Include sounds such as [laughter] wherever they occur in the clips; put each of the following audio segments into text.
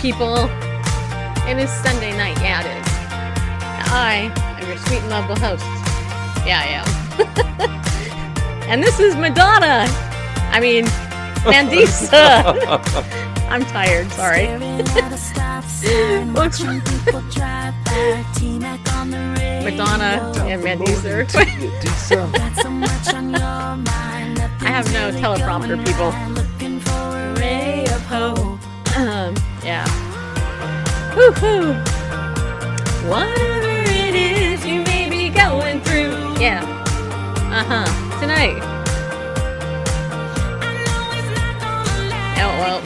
People. It is Sunday night. Yeah, it is. I am your sweet and lovable host. Yeah, I am. [laughs] and this is Madonna. I mean, Mandisa. [laughs] I'm tired. Sorry. Looks [laughs] Madonna and Mandisa. I have no teleprompter, people. Yeah. Woo-hoo. Whatever it is you may be going through. Yeah. Uh-huh. Tonight. Oh, well.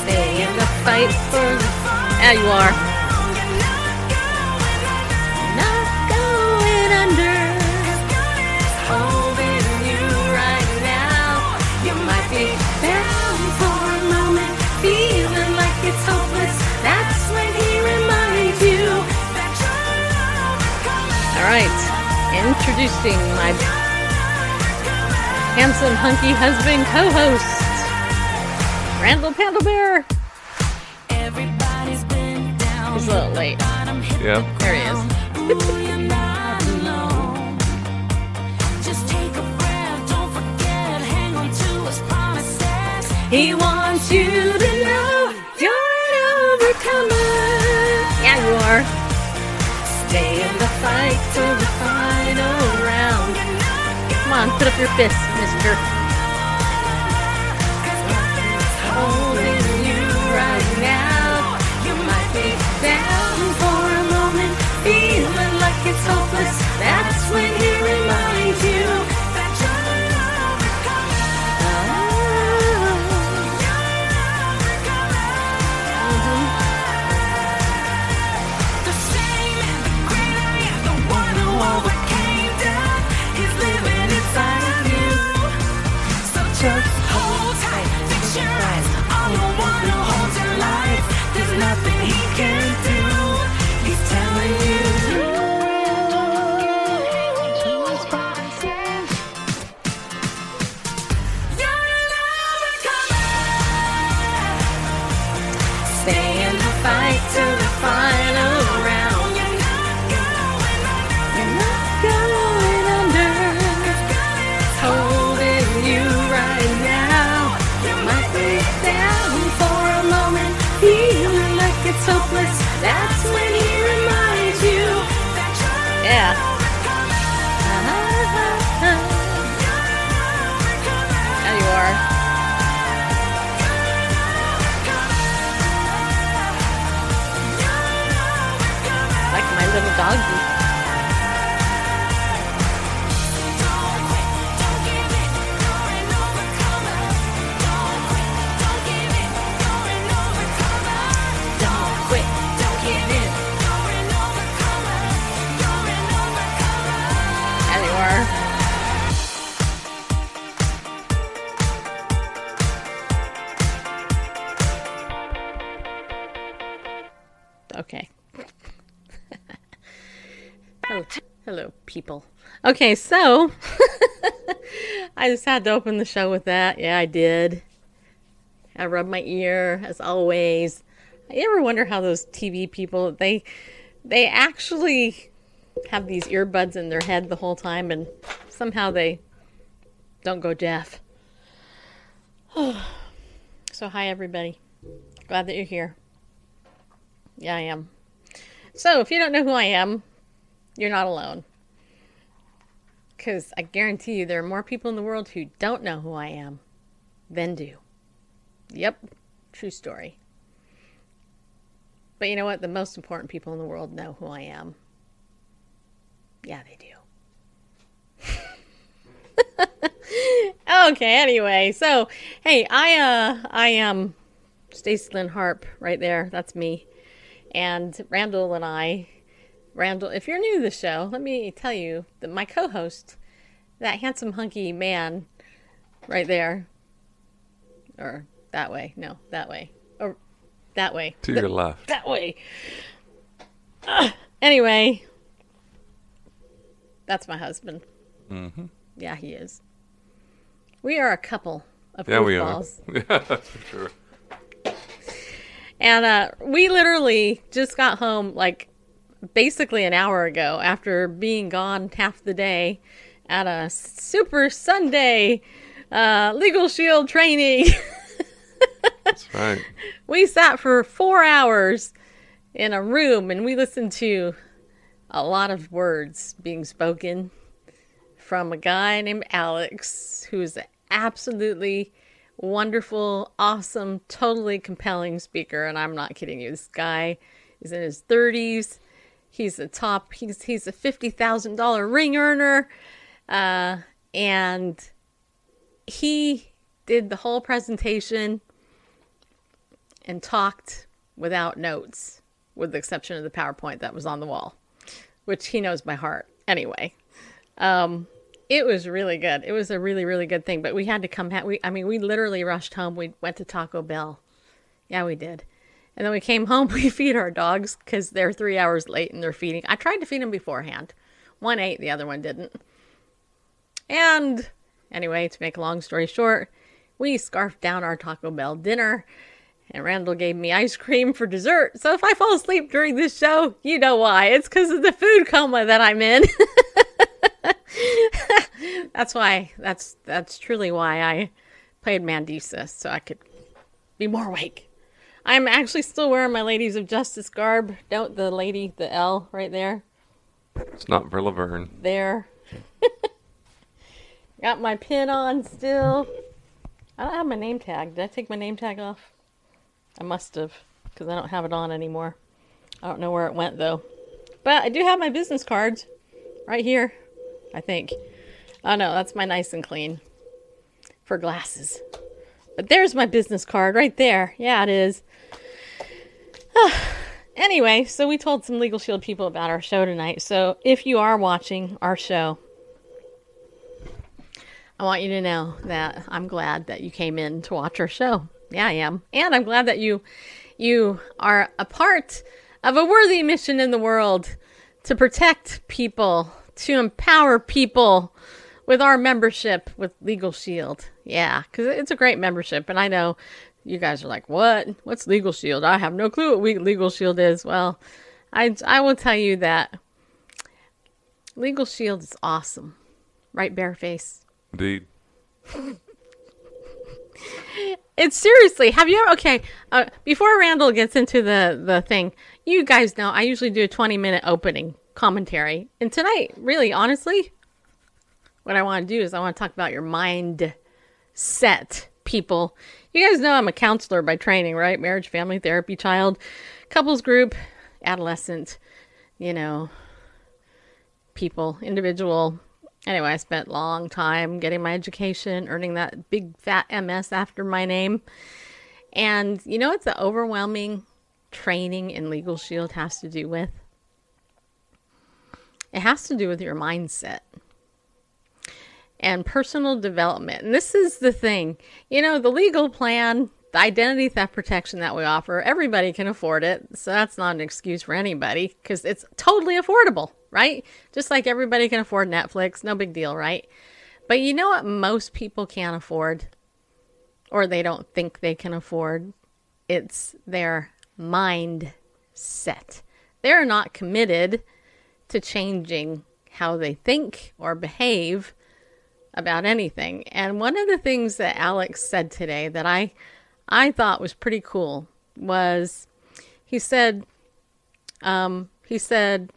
Stay in the fight for. Yeah, you are. Not going under. Right, introducing my handsome, hunky husband co-host, Randall Pandlebear. He's a little late. Yeah. There he is. He wants you to know you're an overcomer. Yeah, you are. Stay in the fight till the final round. Come on, put up your fist, mister. Holding you right now. You might be down for a moment, feeling like it's hopeless. That's people. Okay, so [laughs] I just had to open the show with that. Yeah, I did. I rubbed my ear as always. You ever wonder how those TV people they they actually have these earbuds in their head the whole time and somehow they don't go deaf. [sighs] so hi everybody. Glad that you're here. Yeah, I am. So, if you don't know who I am, you're not alone. Because I guarantee you there are more people in the world who don't know who I am than do. Yep, true story. But you know what? The most important people in the world know who I am. Yeah, they do. [laughs] okay, anyway, so hey, I uh I am Stacy Lynn Harp right there. That's me. And Randall and I Randall, if you're new to the show, let me tell you that my co-host, that handsome hunky man right there. Or that way. No, that way. Or that way. To your left. That way. Uh, anyway, that's my husband. Mm-hmm. Yeah, he is. We are a couple of Yeah, we are. [laughs] Yeah, that's for sure. And uh, we literally just got home like basically an hour ago after being gone half the day at a Super Sunday uh, Legal Shield training. That's right. [laughs] we sat for four hours in a room and we listened to a lot of words being spoken from a guy named Alex, who's an absolutely wonderful, awesome, totally compelling speaker. And I'm not kidding you. This guy is in his 30s. He's a top, he's, he's a $50,000 ring earner. Uh, and he did the whole presentation and talked without notes, with the exception of the PowerPoint that was on the wall, which he knows by heart. Anyway, um, it was really good. It was a really, really good thing. But we had to come. Ha- we, I mean, we literally rushed home. We went to Taco Bell. Yeah, we did. And then we came home. [laughs] We feed our dogs because they're three hours late and they're feeding. I tried to feed them beforehand. One ate, the other one didn't. And anyway, to make a long story short, we scarfed down our Taco Bell dinner and Randall gave me ice cream for dessert. So if I fall asleep during this show, you know why. It's because of the food coma that I'm in. [laughs] that's why. That's that's truly why I played Mandisa, so I could be more awake. I'm actually still wearing my Ladies of Justice garb. Don't the lady, the L right there, It's not for Laverne. there. [laughs] Got my pin on still. I don't have my name tag. Did I take my name tag off? I must have, because I don't have it on anymore. I don't know where it went though. But I do have my business cards right here, I think. Oh no, that's my nice and clean for glasses. But there's my business card right there. Yeah, it is. [sighs] anyway, so we told some Legal Shield people about our show tonight. So if you are watching our show, I want you to know that I'm glad that you came in to watch our show. Yeah, I am. And I'm glad that you you are a part of a worthy mission in the world to protect people, to empower people with our membership with Legal Shield. Yeah, cuz it's a great membership and I know you guys are like, "What? What's Legal Shield?" I have no clue what Legal Shield is. Well, I I will tell you that Legal Shield is awesome. Right, Bareface? Indeed. It's seriously. Have you ever? Okay, uh, before Randall gets into the the thing, you guys know I usually do a twenty minute opening commentary, and tonight, really, honestly, what I want to do is I want to talk about your mind set, people. You guys know I'm a counselor by training, right? Marriage, family therapy, child, couples group, adolescent, you know, people, individual. Anyway, I spent long time getting my education, earning that big fat MS after my name. And you know what the overwhelming training in Legal Shield has to do with? It has to do with your mindset and personal development. And this is the thing. You know, the legal plan, the identity theft protection that we offer, everybody can afford it. So that's not an excuse for anybody because it's totally affordable, right? Just like everybody can afford Netflix, no big deal, right? But you know what most people can't afford or they don't think they can afford? It's their mindset. They're not committed to changing how they think or behave about anything. And one of the things that Alex said today that I I thought was pretty cool was he said um he said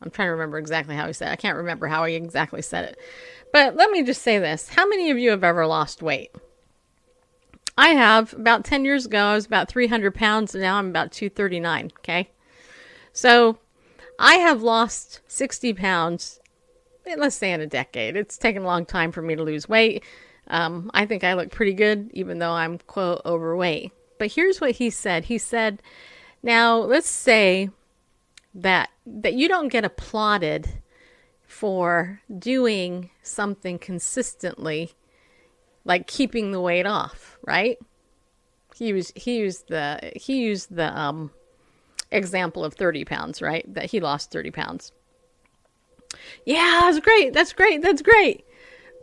I'm trying to remember exactly how he said. It. I can't remember how he exactly said it. But let me just say this. How many of you have ever lost weight? I have. About 10 years ago, I was about 300 pounds, and now I'm about 239. Okay. So I have lost 60 pounds, let's say in a decade. It's taken a long time for me to lose weight. Um, I think I look pretty good, even though I'm quote overweight. But here's what he said. He said, "Now let's say that that you don't get applauded for doing something consistently, like keeping the weight off, right?" He used he used the he used the um, example of 30 pounds, right? That he lost 30 pounds. Yeah, that's great. That's great. That's great.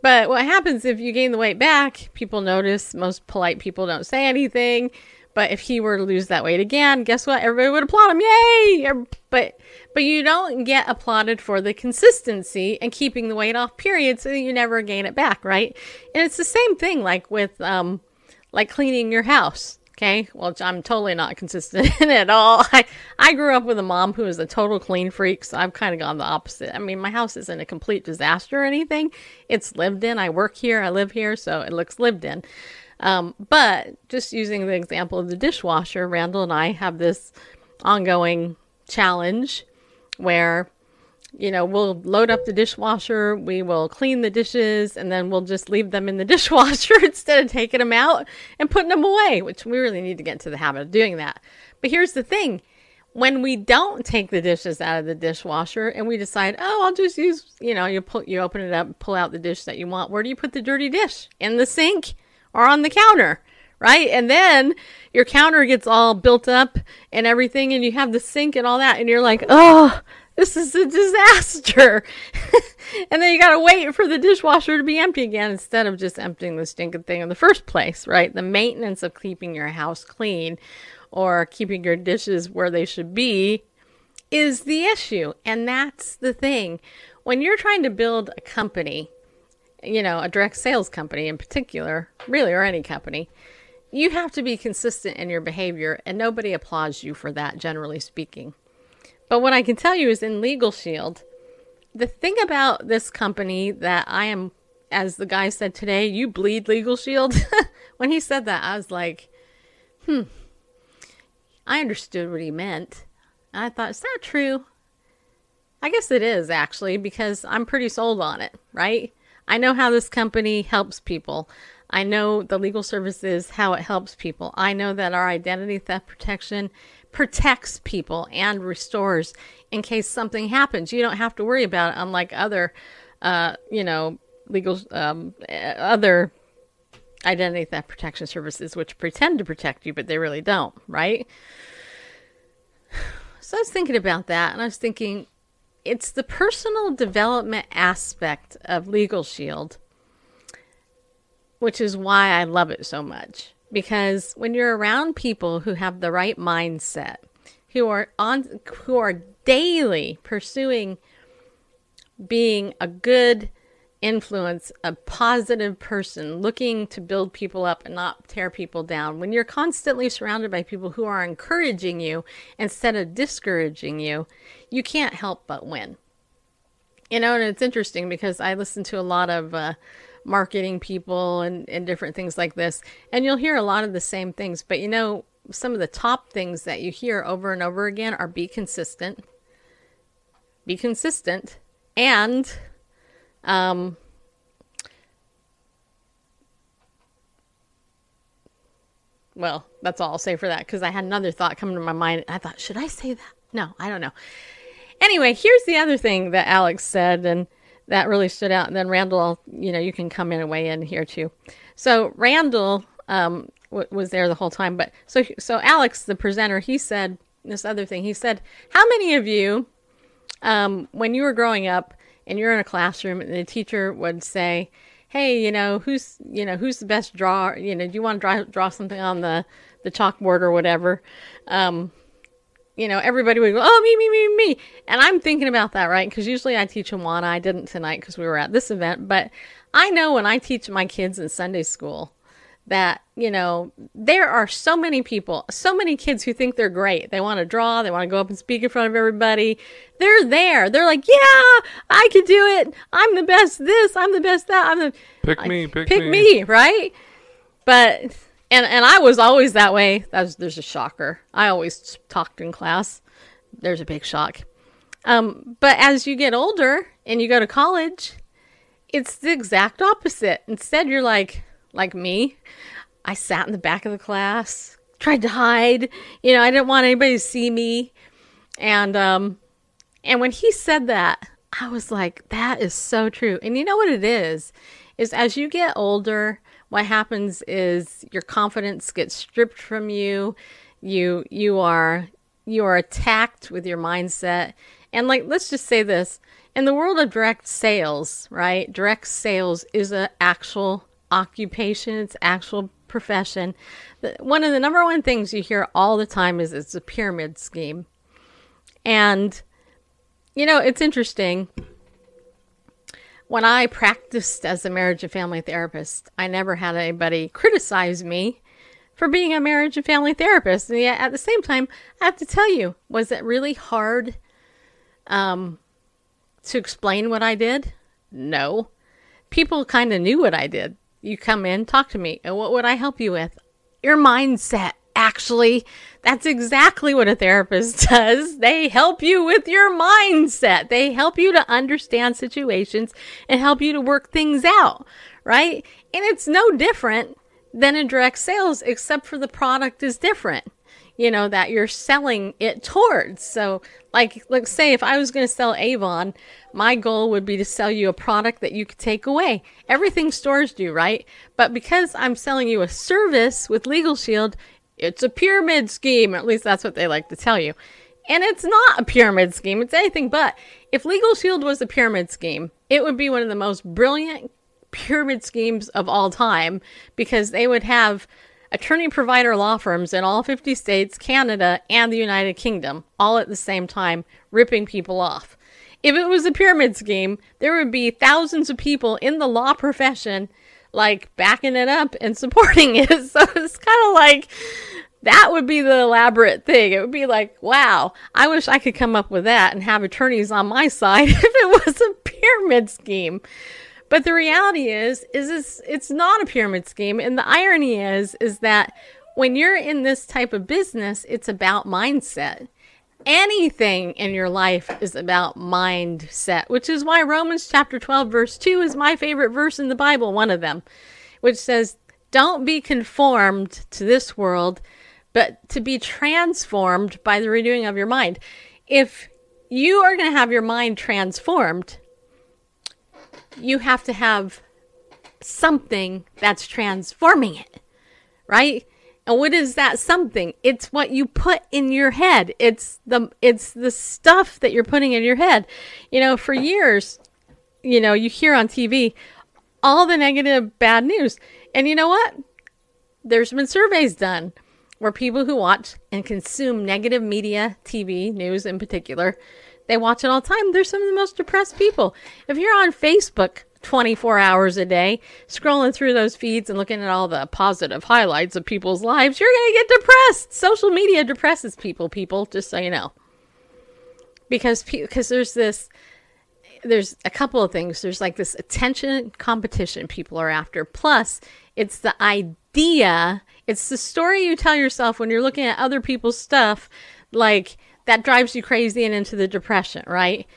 But what happens if you gain the weight back? People notice. Most polite people don't say anything. But if he were to lose that weight again, guess what? Everybody would applaud him. Yay! But but you don't get applauded for the consistency and keeping the weight off. Period. So you never gain it back, right? And it's the same thing, like with um, like cleaning your house. Okay, well, I'm totally not consistent [laughs] at all. I, I grew up with a mom who was a total clean freak, so I've kind of gone the opposite. I mean, my house isn't a complete disaster or anything. It's lived in. I work here, I live here, so it looks lived in. Um, but just using the example of the dishwasher, Randall and I have this ongoing challenge where you know, we'll load up the dishwasher, we will clean the dishes, and then we'll just leave them in the [laughs] dishwasher instead of taking them out and putting them away, which we really need to get into the habit of doing that. But here's the thing when we don't take the dishes out of the dishwasher and we decide, oh, I'll just use, you know, you pull, you open it up, pull out the dish that you want. Where do you put the dirty dish? In the sink or on the counter? Right. And then your counter gets all built up and everything, and you have the sink and all that, and you're like, oh, [laughs] this is a disaster. [laughs] and then you got to wait for the dishwasher to be empty again instead of just emptying the stinking thing in the first place, right? The maintenance of keeping your house clean or keeping your dishes where they should be is the issue. And that's the thing. When you're trying to build a company, you know, a direct sales company in particular, really, or any company, you have to be consistent in your behavior, and nobody applauds you for that, generally speaking. But what I can tell you is in Legal Shield, the thing about this company that I am, as the guy said today, you bleed Legal Shield. [laughs] when he said that, I was like, hmm, I understood what he meant. And I thought, is that true? I guess it is actually, because I'm pretty sold on it, right? I know how this company helps people. I know the legal services, how it helps people. I know that our identity theft protection protects people and restores in case something happens. You don't have to worry about it, unlike other, uh, you know, legal, um, other identity theft protection services, which pretend to protect you, but they really don't, right? So I was thinking about that, and I was thinking it's the personal development aspect of Legal Shield, which is why I love it so much because when you're around people who have the right mindset, who are on who are daily pursuing being a good influence, a positive person, looking to build people up and not tear people down. When you're constantly surrounded by people who are encouraging you instead of discouraging you, you can't help but win. You know, and it's interesting because I listen to a lot of uh, marketing people and, and different things like this. And you'll hear a lot of the same things. But you know, some of the top things that you hear over and over again are be consistent, be consistent, and um, well, that's all I'll say for that because I had another thought coming to my mind. I thought, should I say that? No, I don't know. Anyway, here's the other thing that Alex said, and that really stood out. And then Randall, you know, you can come in and weigh in here too. So Randall um, w- was there the whole time, but so so Alex, the presenter, he said this other thing. He said, "How many of you, um, when you were growing up and you're in a classroom, and the teacher would say." Hey, you know who's you know who's the best drawer? You know, do you want to draw draw something on the the chalkboard or whatever? Um, you know, everybody would go, oh, me, me, me, me. And I'm thinking about that, right? Because usually I teach Awana. I didn't tonight because we were at this event. But I know when I teach my kids in Sunday school that, you know, there are so many people, so many kids who think they're great. They want to draw, they want to go up and speak in front of everybody. They're there. They're like, yeah, I can do it. I'm the best this, I'm the best that. I'm the Pick me, pick, pick me. me, right? But and and I was always that way. That's there's a shocker. I always talked in class. There's a big shock. Um, but as you get older and you go to college, it's the exact opposite. Instead, you're like, like me. I sat in the back of the class, tried to hide. You know, I didn't want anybody to see me. And um and when he said that, I was like, that is so true. And you know what it is? Is as you get older, what happens is your confidence gets stripped from you. You you are you are attacked with your mindset. And like let's just say this, in the world of direct sales, right? Direct sales is an actual occupation, it's actual profession. One of the number one things you hear all the time is it's a pyramid scheme. And you know, it's interesting. When I practiced as a marriage and family therapist, I never had anybody criticize me for being a marriage and family therapist. And yet, at the same time, I have to tell you, was it really hard um, to explain what I did? No. People kind of knew what I did. You come in, talk to me, and what would I help you with? Your mindset. Actually, that's exactly what a therapist [laughs] does. They help you with your mindset. They help you to understand situations and help you to work things out, right? And it's no different than in direct sales, except for the product is different you know, that you're selling it towards. So, like, let's say if I was going to sell Avon, my goal would be to sell you a product that you could take away. Everything stores do, right? But because I'm selling you a service with Legal Shield, it's a pyramid scheme. At least that's what they like to tell you. And it's not a pyramid scheme, it's anything but. If Legal Shield was a pyramid scheme, it would be one of the most brilliant pyramid schemes of all time because they would have attorney provider law firms in all 50 states, Canada, and the United Kingdom, all at the same time, ripping people off. If it was a pyramid scheme, there would be thousands of people in the law profession like backing it up and [laughs] supporting it. So it's kind of like that would be the elaborate thing. It would be like, wow, I wish I could come up with that and have attorneys on my side [laughs] if it was a pyramid scheme. But the reality is, is it's, it's not a pyramid scheme. And the irony is, is that when you're in this type of business, it's about mindset. Anything in your life is about mindset, which is why Romans chapter 12, verse 2 is my favorite verse in the Bible, one of them, which says, Don't be conformed to this world, but to be transformed by the renewing of your mind. If you are going to have your mind transformed, you have to have something that's transforming it, right? And what is that something? It's what you put in your head. It's the it's the stuff that you're putting in your head. You know, for years, you know, you hear on TV all the negative bad news. And you know what? There's been surveys done where people who watch and consume negative media, TV, news in particular, they watch it all the time. They're some of the most depressed people. If you're on Facebook 24 hours a day, scrolling through those feeds and looking at all the positive highlights of people's lives, you're going to get depressed. Social media depresses people, people, just so you know. Because because there's this there's a couple of things. There's like this attention competition people are after. Plus, it's the idea, it's the story you tell yourself when you're looking at other people's stuff like that drives you crazy and into the depression, right?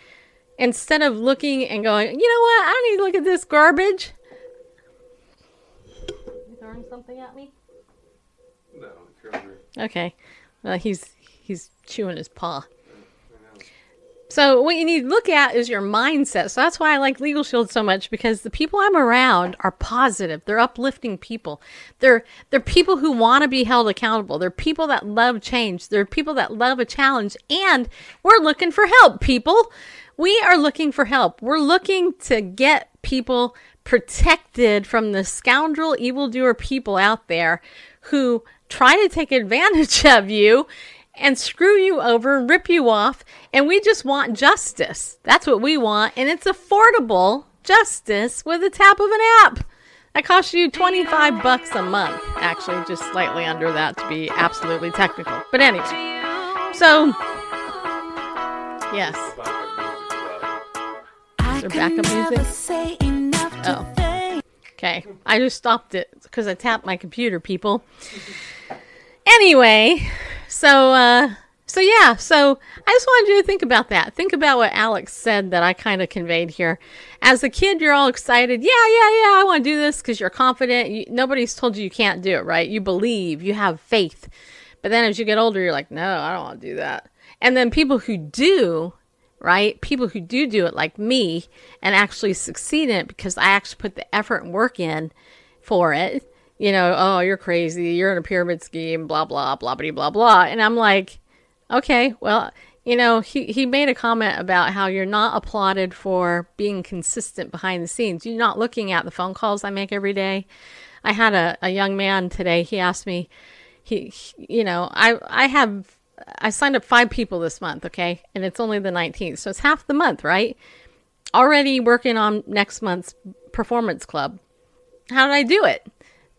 Instead of looking and going, you know what, I don't need to look at this garbage. You throwing something at me? No. Okay. Well, he's he's chewing his paw. So what you need to look at is your mindset. So that's why I like Legal Shield so much because the people I'm around are positive. They're uplifting people. They're they're people who want to be held accountable. They're people that love change. They're people that love a challenge. And we're looking for help, people. We are looking for help. We're looking to get people protected from the scoundrel evildoer people out there who try to take advantage [laughs] of you and screw you over and rip you off. And we just want justice. That's what we want. And it's affordable justice with a tap of an app. That costs you 25 bucks a month. Actually, just slightly under that to be absolutely technical. But anyway. So, yes. Is there backup music? Oh. Okay. I just stopped it because I tapped my computer, people. Anyway, so uh So yeah, so I just wanted you to think about that. Think about what Alex said that I kind of conveyed here. As a kid, you're all excited. Yeah, yeah, yeah. I want to do this because you're confident. You, nobody's told you you can't do it, right? You believe. You have faith. But then as you get older, you're like, no, I don't want to do that. And then people who do, right? People who do do it, like me, and actually succeed in it because I actually put the effort and work in for it. You know, oh, you're crazy. You're in a pyramid scheme. Blah blah blah blah blah blah. And I'm like Okay, well, you know, he, he made a comment about how you're not applauded for being consistent behind the scenes. You're not looking at the phone calls I make every day. I had a, a young man today, he asked me, he, he you know, I, I have, I signed up five people this month, okay? And it's only the 19th, so it's half the month, right? Already working on next month's performance club. How did I do it?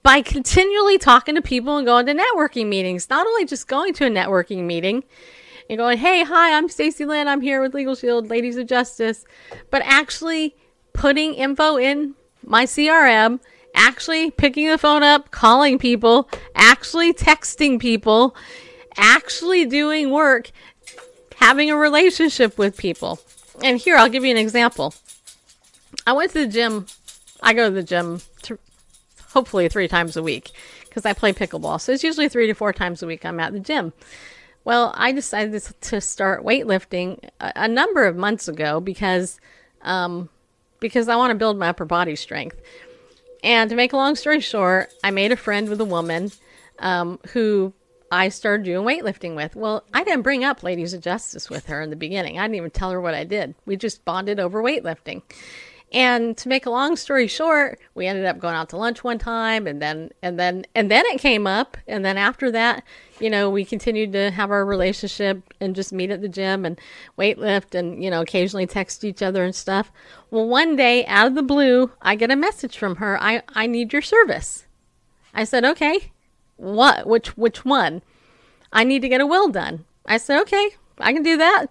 By continually talking to people and going to networking meetings. Not only just going to a networking meeting and going, "Hey, hi, I'm Stacy Lynn. I'm here with Legal Shield, Ladies of Justice," but actually putting info in my CRM, actually picking the phone up, calling people, actually texting people, actually doing work, having a relationship with people. And here, I'll give you an example. I went to the gym. I go to the gym hopefully three times a week because I play pickleball. So it's usually three to four times a week I'm at the gym. Well, I decided to start weightlifting a, a number of months ago because um, because I want to build my upper body strength. And to make a long story short, I made a friend with a woman um, who I started doing weightlifting with. Well, I didn't bring up Ladies of Justice with her in the beginning. I didn't even tell her what I did. We just bonded over weightlifting. And to make a long story short, we ended up going out to lunch one time and then and then and then it came up and then after that, you know, we continued to have our relationship and just meet at the gym and weight lift and, you know, occasionally text each other and stuff. Well, one day out of the blue, I get a message from her. I I need your service. I said, "Okay. What? Which which one? I need to get a will done." I said, "Okay, I can do that."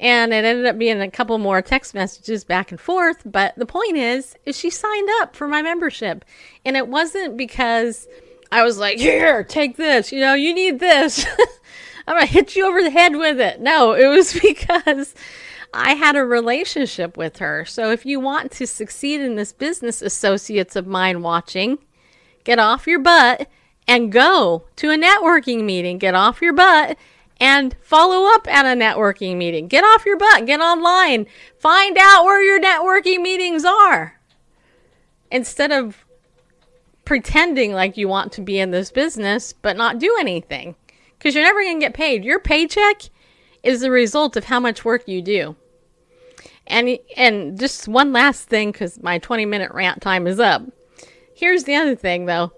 And it ended up being a couple more text messages back and forth but the point is is she signed up for my membership. And it wasn't because i was like here take this you know you need this. [laughs] I'm gonna hit you over the head with it. No it was [laughs] because i had a relationship with her. So if you want to succeed in this business associates of mine watching get off your butt and go to a networking meeting. Get off your butt and follow up at a networking meeting. Get off your butt, get online, find out where your networking meetings are. Instead of pretending like you want to be in this business but not do anything because you're never going to get paid. Your paycheck is the result of how much work you do. And and just one last thing cuz my 20 minute rant time is up. Here's the other thing though.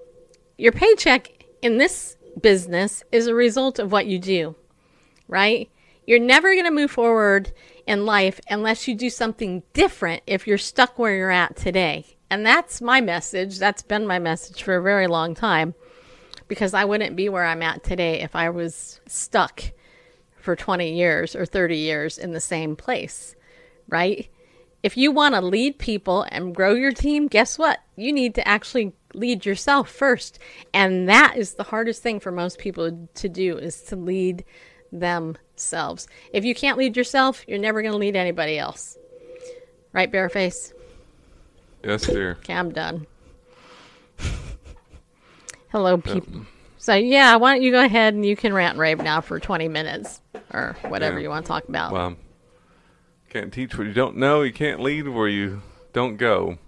Your paycheck in this business is a result of what you do right? You're never going to move forward in life unless you do something different if you're stuck where you're at today. And that's my message. That's been my message for a very long time because I wouldn't be where I'm at today if I was stuck for 20 years or 30 years in the same place, right? If you want to lead people and grow your team, guess what? You need to actually lead yourself first. And that is the hardest thing for most people to do is to lead themselves. If you can't lead yourself, you're never going to lead anybody else. Right, Bareface? Yes, dear. Okay, I'm done. [laughs] Hello, people. Yep. So, yeah, why don't you go ahead and you can rant and rave now for 20 minutes or whatever yeah. you want to talk about. Well, can't teach what you don't know. You can't lead where you don't go.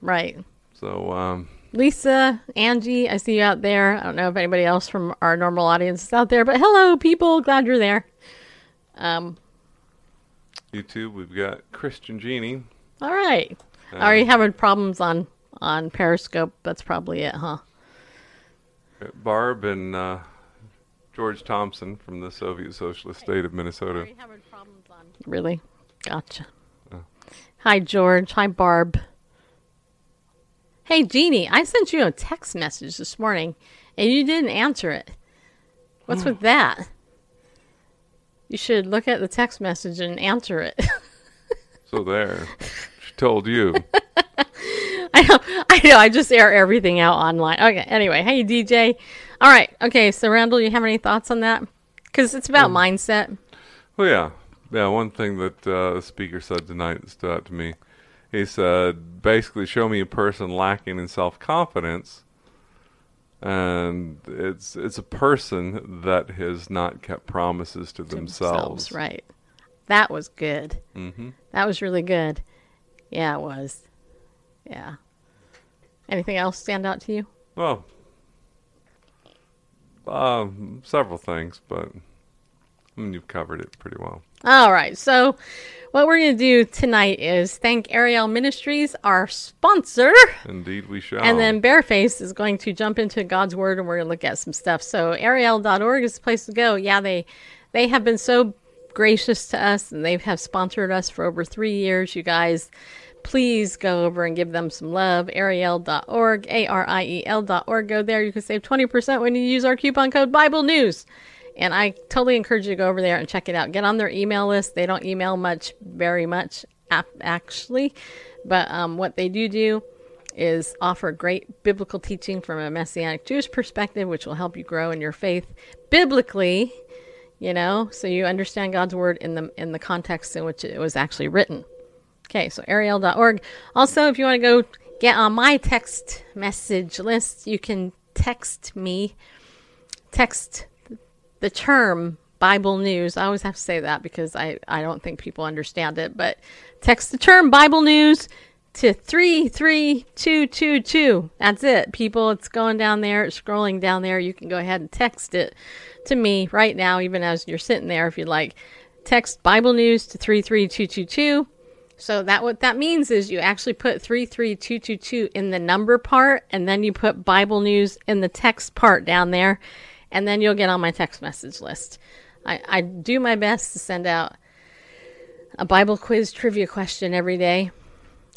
Right. So, um, Lisa, Angie, I see you out there. I don't know if anybody else from our normal audience is out there, but hello, people. Glad you're there. Um, YouTube, we've got Christian Genie. All right. Uh, Are you having problems on on Periscope? That's probably it, huh? Barb and uh, George Thompson from the Soviet Socialist State of Minnesota. Are you having problems on? Really? Gotcha. Uh. Hi, George. Hi, Barb. Hey, Jeannie, I sent you a text message this morning and you didn't answer it. What's with that? You should look at the text message and answer it. [laughs] so there. She told you. [laughs] I know. I know. I just air everything out online. Okay. Anyway, hey DJ. All right. Okay. So Randall, you have any thoughts on that? because it's about mindset. Well, yeah, yeah. One thing that uh, the speaker said tonight that stood out to me, he said, basically, show me a person lacking in self confidence, and it's it's a person that has not kept promises to, themselves. Right. That was good. hmm That was really good. Yeah, it was. Yeah. Anything else stand out to you? Well, um, several things, but I mean, you've covered it pretty well. All right. So, what we're going to do tonight is thank Ariel Ministries, our sponsor. Indeed, we shall. And then Bareface is going to jump into God's Word, and we're going to look at some stuff. So Ariel.org is the place to go. Yeah, they they have been so gracious to us, and they have sponsored us for over three years. You guys, please go over and give them some love. Ariel.org, A R I E L.org. Go there. You can save twenty percent when you use our coupon code Bible News. And I totally encourage you to go over there and check it out. Get on their email list. They don't email much, very much, actually, but um, what they do do is offer great biblical teaching from a Messianic Jewish perspective, which will help you grow in your faith biblically. You know, so you understand God's word in the in the context in which it was actually written. Okay, so Ariel.org. Also, if you want to go get on my text message list, you can text me. Text the term Bible news. I always have to say that because I, I don't think people understand it, but text the term Bible news to 33222. That's it, people. It's going down there, it's scrolling down there. You can go ahead and text it to me right now, even as you're sitting there if you'd like. Text Bible news to 33222. So that what that means is you actually put 33222 in the number part and then you put Bible news in the text part down there and then you'll get on my text message list. I, I do my best to send out a Bible quiz trivia question every day,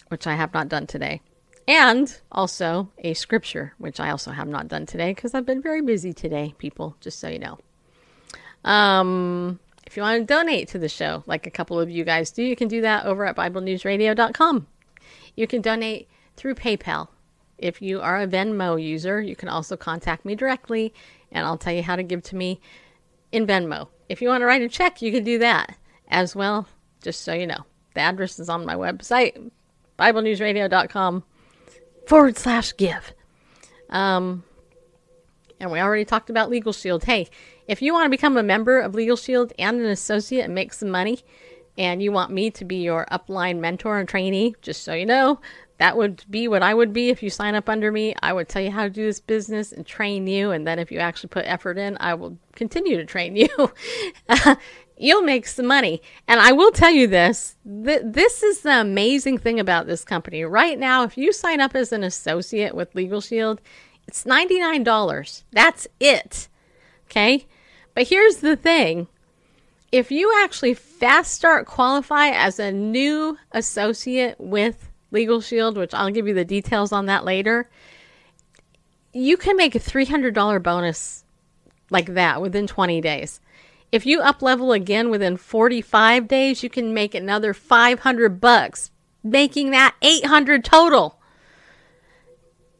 which I have not done today. And also a scripture, which I also have not done today because I've been very busy today, people, just so you know. Um, if you want to donate to the show, like a couple of you guys do, you can do that over at BibleNewsRadio.com. You can donate through PayPal. If you are a Venmo user, you can also contact me directly and I'll tell you how to give to me in Venmo. If you want to write a check, you can do that as well, just so you know. The address is on my website, BibleNewsRadio.com forward slash give. Um, and we already talked about Legal Shield. Hey, if you want to become a member of Legal Shield and an associate and make some money, and you want me to be your upline mentor and trainee, just so you know, that would be what I would be if you sign up under me. I would tell you how to do this business and train you. And then if you actually put effort in, I will continue to train you. [laughs] You'll make some money. And I will tell you this th- this is the amazing thing about this company. Right now, if you sign up as an associate with Legal Shield, it's $99. That's it. Okay. But here's the thing if you actually fast start qualify as a new associate with Legal Shield, which I'll give you the details on that later, you can make a $300 bonus like that within 20 days. If you up level again within 45 days, you can make another 500 bucks, making that 800 total.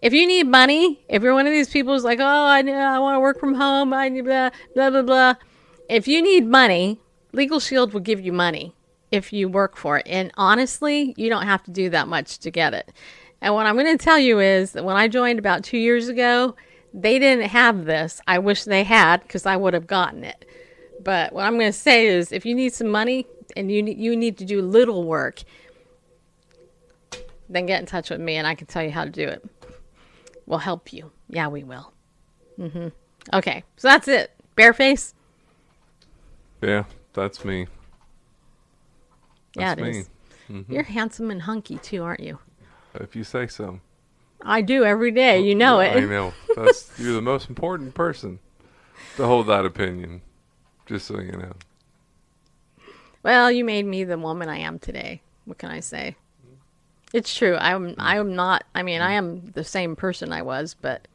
If you need money, if you're one of these people who's like, oh, I, I want to work from home, I need blah, blah, blah, blah. If you need money, Legal Shield will give you money if you work for it. And honestly, you don't have to do that much to get it. And what I'm going to tell you is that when I joined about two years ago, they didn't have this. I wish they had because I would have gotten it. But what I'm going to say is if you need some money and you, you need to do little work, then get in touch with me and I can tell you how to do it. We'll help you. Yeah, we will. Mm-hmm. Okay, so that's it. Bareface? Yeah, that's me. Yeah, That's it me. is. Mm-hmm. You're handsome and hunky too, aren't you? If you say so. I do every day. You know it. I know. That's [laughs] you're the most important person to hold that opinion. Just so you know. Well, you made me the woman I am today. What can I say? It's true. I'm mm-hmm. I'm not I mean, I mm-hmm. am the same person I was, but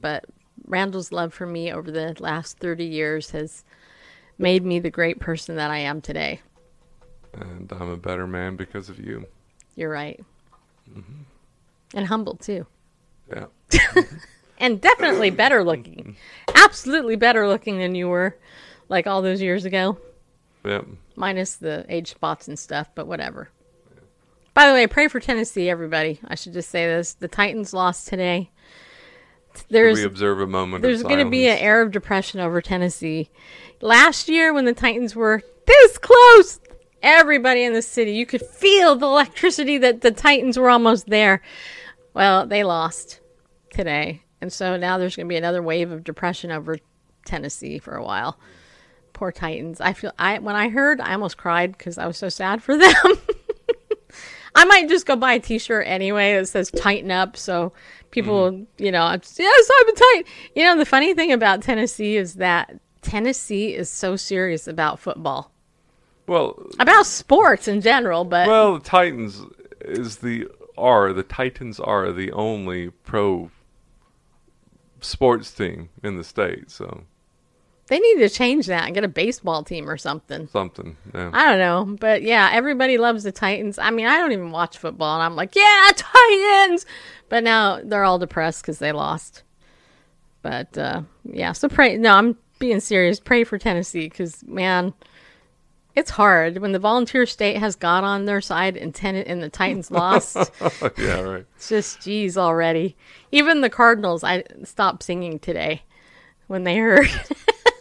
but Randall's love for me over the last 30 years has made me the great person that I am today. And I'm a better man because of you. You're right. Mm-hmm. And humble too. Yeah. [laughs] and definitely better looking. Absolutely better looking than you were, like all those years ago. Yep. Minus the age spots and stuff, but whatever. By the way, pray for Tennessee, everybody. I should just say this: the Titans lost today. There's we observe a moment. there's going to be an air of depression over Tennessee. Last year, when the Titans were this close, everybody in the city, you could feel the electricity that the Titans were almost there. Well, they lost today. And so now there's going to be another wave of depression over Tennessee for a while. Poor Titans. I feel I when I heard, I almost cried because I was so sad for them. [laughs] I might just go buy a T-shirt anyway that says "Tighten Up," so people, mm. you know, I'm, yes, I'm a tight. You know, the funny thing about Tennessee is that Tennessee is so serious about football. Well, about sports in general, but well, the Titans is the are the Titans are the only pro sports team in the state, so they need to change that and get a baseball team or something. Something, yeah. I don't know, but yeah, everybody loves the Titans. I mean, I don't even watch football, and I'm like, yeah, [laughs] Titans. But now they're all depressed because they lost. But uh, yeah, so pray. No, I'm being serious. Pray for Tennessee because man, it's hard when the volunteer state has God on their side and ten and the Titans lost. [laughs] yeah, right. It's just geez already. Even the Cardinals, I stopped singing today when they [laughs] heard.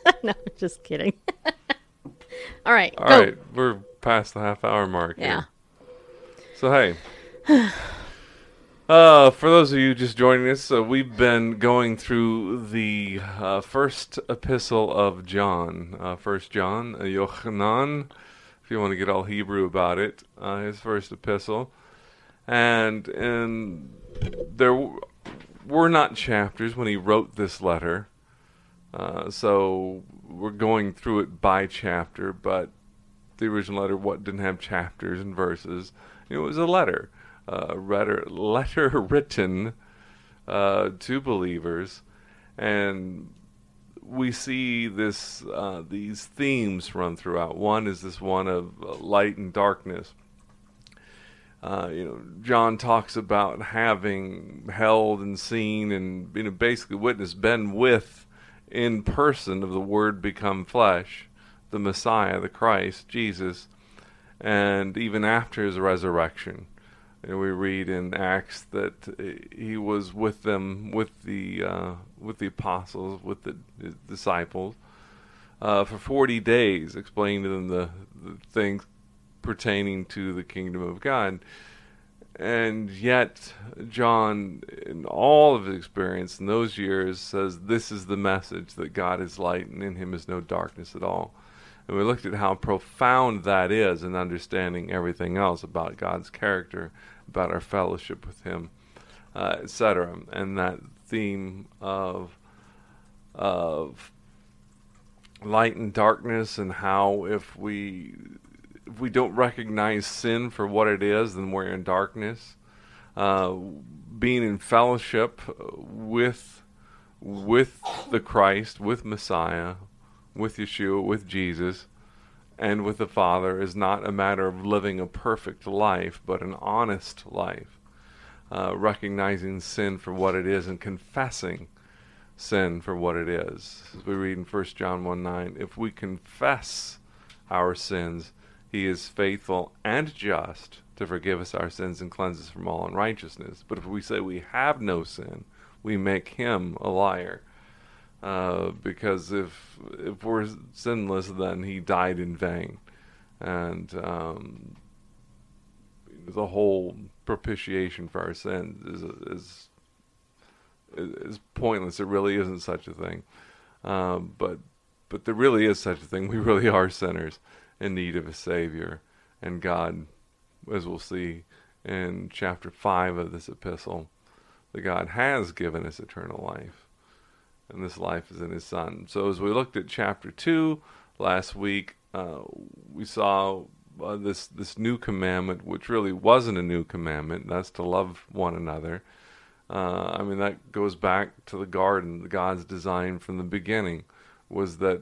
[laughs] no, just kidding. [laughs] All right. All go. right, We're past the half hour mark. Yeah. Here. So hey. [sighs] Uh, for those of you just joining us, uh, we've been going through the uh, first epistle of John, uh, First John, uh, Yochanan, if you want to get all Hebrew about it, uh, his first epistle, and and there w- were not chapters when he wrote this letter, uh, so we're going through it by chapter, but the original letter what didn't have chapters and verses. It was a letter uh, letter, letter [laughs] written uh, to believers, and we see this uh, these themes run throughout. One is this one of uh, light and darkness. Uh, you know, John talks about having held and seen and you know basically witnessed, been with in person of the Word become flesh, the Messiah, the Christ, Jesus, and even after his resurrection. And we read in Acts that he was with them, with the uh, with the apostles, with the, disciples, uh, for forty days, explaining to them the, the things pertaining to the kingdom of God. And yet, John, in all of his experience in those years, says this is the message that God is light and in him is no darkness at all. And we looked at how profound that is in understanding everything else about God's character about our fellowship with Him, uh, etc. And that theme of of light and darkness, and how if we we don't recognize sin for what it is, then we're in darkness. Uh, being in fellowship with with the Christ, with Messiah, with Yeshua, with Jesus, and with the Father is not a matter of living a perfect life, but an honest life, uh, recognizing sin for what it is and confessing sin for what it is. As we read in 1 John 1 9, if we confess our sins, he is faithful and just to forgive us our sins and cleanse us from all unrighteousness. But if we say we have no sin, we make him a liar uh, because if if we're sinless, then he died in vain, and um, the whole propitiation for our sins is, is is pointless. It really isn't such a thing. Um, but but there really is such a thing. We really are sinners in need of a savior, and God, as we'll see in chapter five of this epistle, that God has given us eternal life and this life is in his son. So as we looked at chapter 2 last week, uh, we saw uh, this this new commandment, which really wasn't a new commandment. That's to love one another. Uh, I mean, that goes back to the garden. God's design from the beginning was that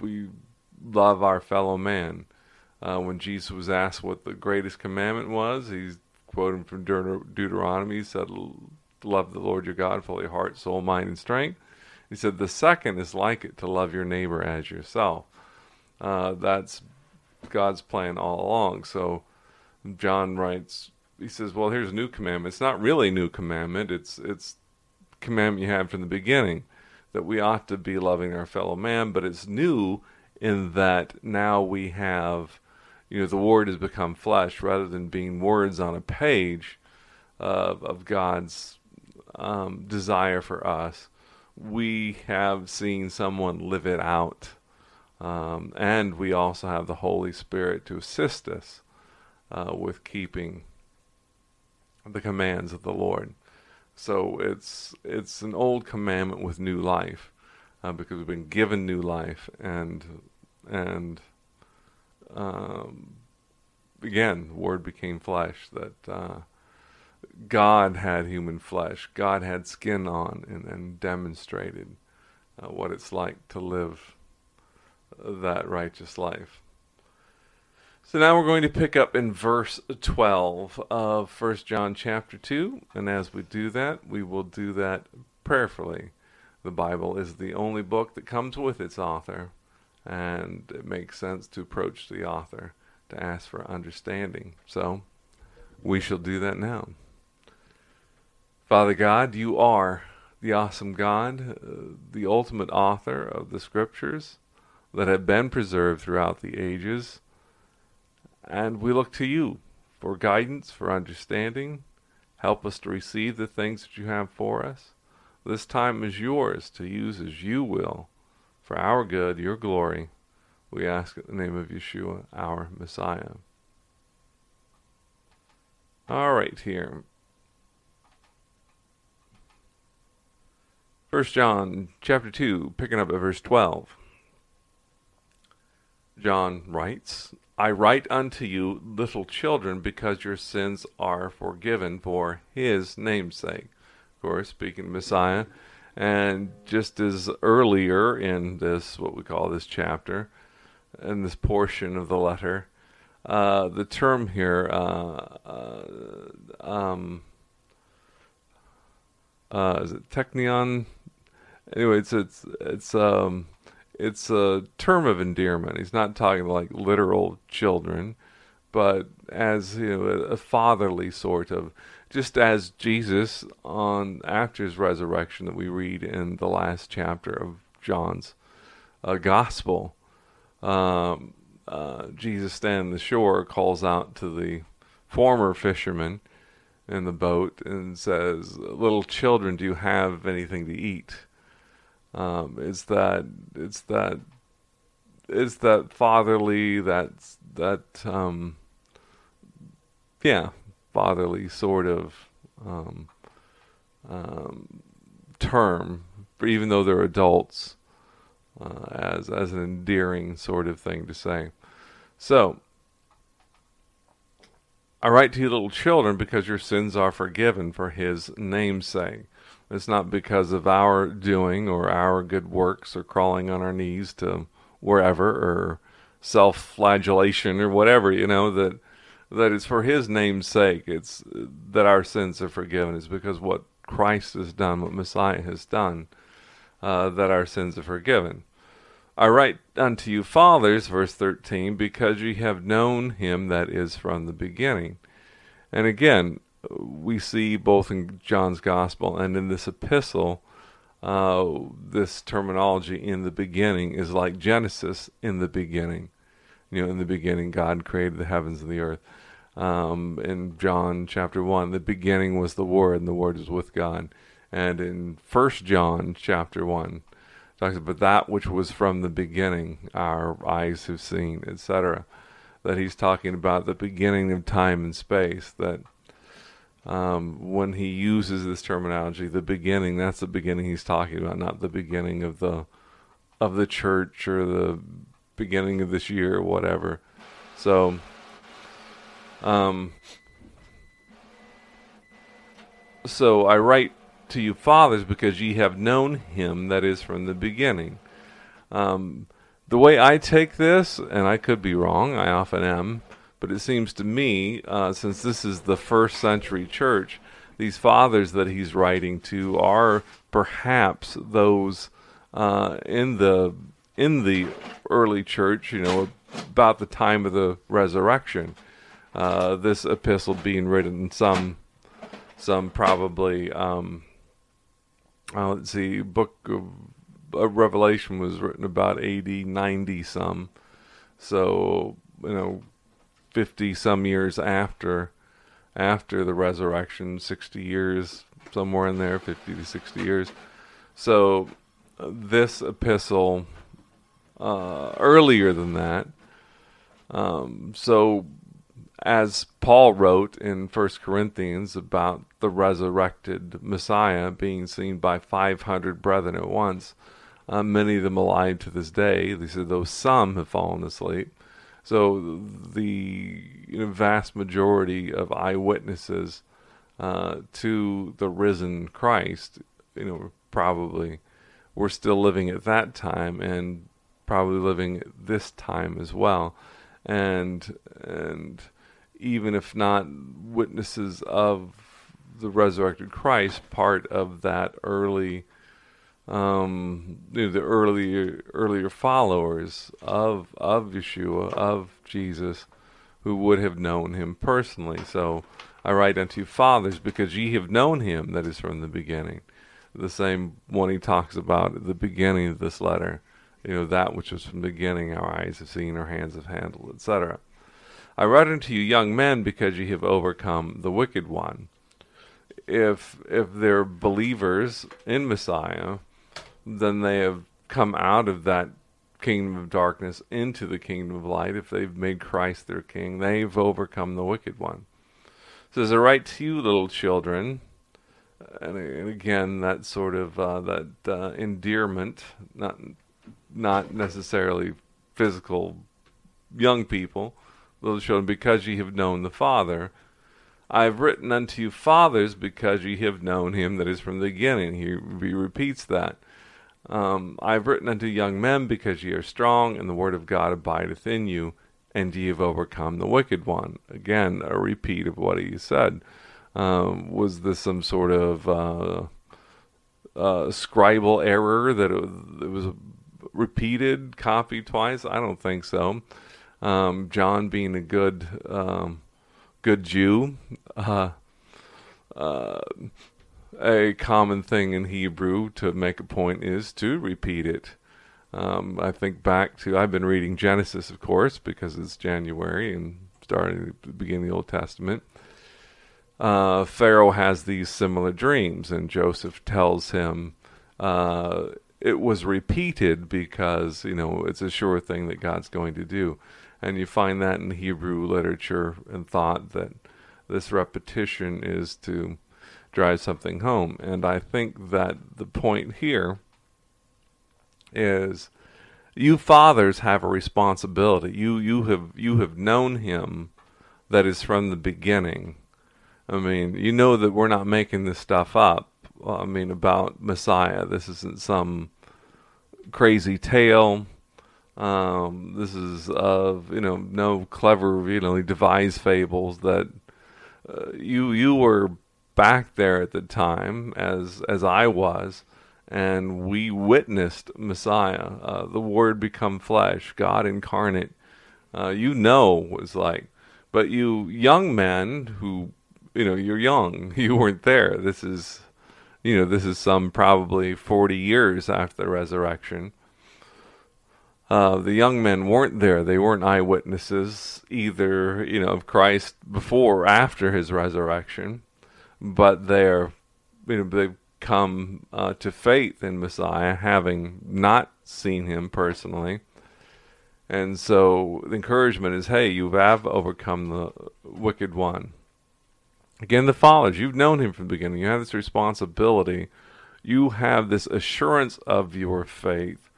we love our fellow man. Uh, when Jesus was asked what the greatest commandment was, he's quoting from Deut- Deuteronomy. He said, love the Lord your God with all your heart, soul, mind, and strength. He said the second is like it to love your neighbor as yourself. Uh, that's God's plan all along. So John writes, he says, "Well, here's a new commandment. It's not really a new commandment. It's it's commandment you had from the beginning that we ought to be loving our fellow man, but it's new in that now we have, you know, the word has become flesh rather than being words on a page uh, of God's um, desire for us. We have seen someone live it out." Um, and we also have the Holy Spirit to assist us uh, with keeping the commands of the Lord. So it's it's an old commandment with new life, uh, because we've been given new life, and and um, again, the Word became flesh. That uh, God had human flesh. God had skin on, and, and demonstrated uh, what it's like to live that righteous life. So now we're going to pick up in verse 12 of 1 John chapter 2, and as we do that, we will do that prayerfully. The Bible is the only book that comes with its author, and it makes sense to approach the author to ask for understanding. So we shall do that now. Father God, you are the awesome God, uh, the ultimate author of the scriptures that have been preserved throughout the ages. And we look to you for guidance, for understanding. Help us to receive the things that you have for us. This time is yours to use as you will for our good, your glory. We ask in the name of Yeshua, our Messiah. All right, here. First John chapter 2, picking up at verse 12. John writes, I write unto you, little children, because your sins are forgiven for his name's sake. Of course, speaking Messiah. And just as earlier in this, what we call this chapter, in this portion of the letter, uh, the term here, uh, uh, um, uh, is it technion? Anyway, it's it's it's um, it's a term of endearment. He's not talking like literal children, but as you know, a, fatherly sort of, just as Jesus on after his resurrection that we read in the last chapter of John's uh, gospel. Um, uh, Jesus standing the shore calls out to the former fisherman in the boat and says, "Little children, do you have anything to eat?" Um, it's that it's that it's that fatherly that that um, yeah fatherly sort of um, um, term, even though they're adults, uh, as as an endearing sort of thing to say. So, I write to you, little children, because your sins are forgiven for His name's sake. It's not because of our doing or our good works or crawling on our knees to wherever or self-flagellation or whatever, you know, that that it's for his name's sake. It's that our sins are forgiven. It's because what Christ has done, what Messiah has done, uh, that our sins are forgiven. I write unto you, fathers, verse 13, because ye have known him that is from the beginning. And again, we see both in John's gospel and in this epistle, uh, this terminology in the beginning is like Genesis in the beginning. You know, in the beginning, God created the heavens and the earth. Um, in John chapter 1, the beginning was the Word, and the Word was with God. And in First John chapter 1, talks about that which was from the beginning, our eyes have seen, etc. That he's talking about the beginning of time and space, that um, when he uses this terminology, the beginning, that's the beginning he's talking about, not the beginning of the of the church or the beginning of this year or whatever. So, um, so I write to you fathers because ye have known him that is from the beginning. Um, the way I take this, and I could be wrong, I often am, but it seems to me, uh, since this is the first century church, these fathers that he's writing to are perhaps those uh, in the in the early church, you know, about the time of the resurrection. Uh, this epistle being written some some probably um, uh, let's see, book of uh, Revelation was written about AD 90 some, so you know, 50 some years after after the resurrection, 60 years somewhere in there, 50 to 60 years. So uh, this epistle uh, earlier than that. Um, so as Paul wrote in First Corinthians about the resurrected Messiah being seen by 500 brethren at once, uh, many of them alive to this day. He said, though some have fallen asleep. So the you know, vast majority of eyewitnesses uh, to the risen Christ, you know, probably were still living at that time and probably living this time as well, and and even if not witnesses of the resurrected Christ, part of that early, um, you know, the earlier earlier followers of of Yeshua of Jesus, who would have known him personally. So I write unto you, fathers, because ye have known him that is from the beginning. The same one he talks about at the beginning of this letter. You know that which was from the beginning, our eyes have seen, our hands have handled, etc. I write unto you, young men, because ye have overcome the wicked one. If if they're believers in Messiah, then they have come out of that kingdom of darkness into the kingdom of light. If they've made Christ their king, they've overcome the wicked one. So as I write to you, little children, and, again that sort of uh, that uh, endearment, not not necessarily physical young people, little children, because ye have known the Father. I have written unto you, fathers, because ye have known him that is from the beginning. He, he repeats that. Um, I have written unto young men, because ye are strong, and the word of God abideth in you, and ye have overcome the wicked one. Again, a repeat of what he said. Um, was this some sort of uh, uh, scribal error that it, it was repeated, copied twice? I don't think so. Um, John being a good um, good Jew, uh, uh, a common thing in Hebrew to make a point is to repeat it. Um, I think back to I've been reading Genesis, of course, because it's January and starting at the beginning the Old Testament. Uh, Pharaoh has these similar dreams, and Joseph tells him uh, it was repeated because you know it's a sure thing that God's going to do and you find that in Hebrew literature and thought that this repetition is to drive something home. And I think that the point here is you fathers have a responsibility. You you have you have known him that is from the beginning. I mean, you know that we're not making this stuff up. I mean, about Messiah. This isn't some crazy tale. Um, this is of you know no clever you know devised fables that uh, you you were back there at the time as as I was, and we witnessed Messiah, uh, the Word become flesh, God incarnate. Uh, you know was like, but you young men who you know you're young, [laughs] you weren't there. This is you know this is some probably forty years after the resurrection uh, the young men weren't there. They weren't eyewitnesses either, you know, of Christ before or after his resurrection, but they're, you know, they've come uh, to faith in Messiah, having not seen him personally. And so the encouragement is, hey, you have overcome the wicked one. Again, the fathers, you've known him from the beginning. You have this responsibility. You have this assurance of your faith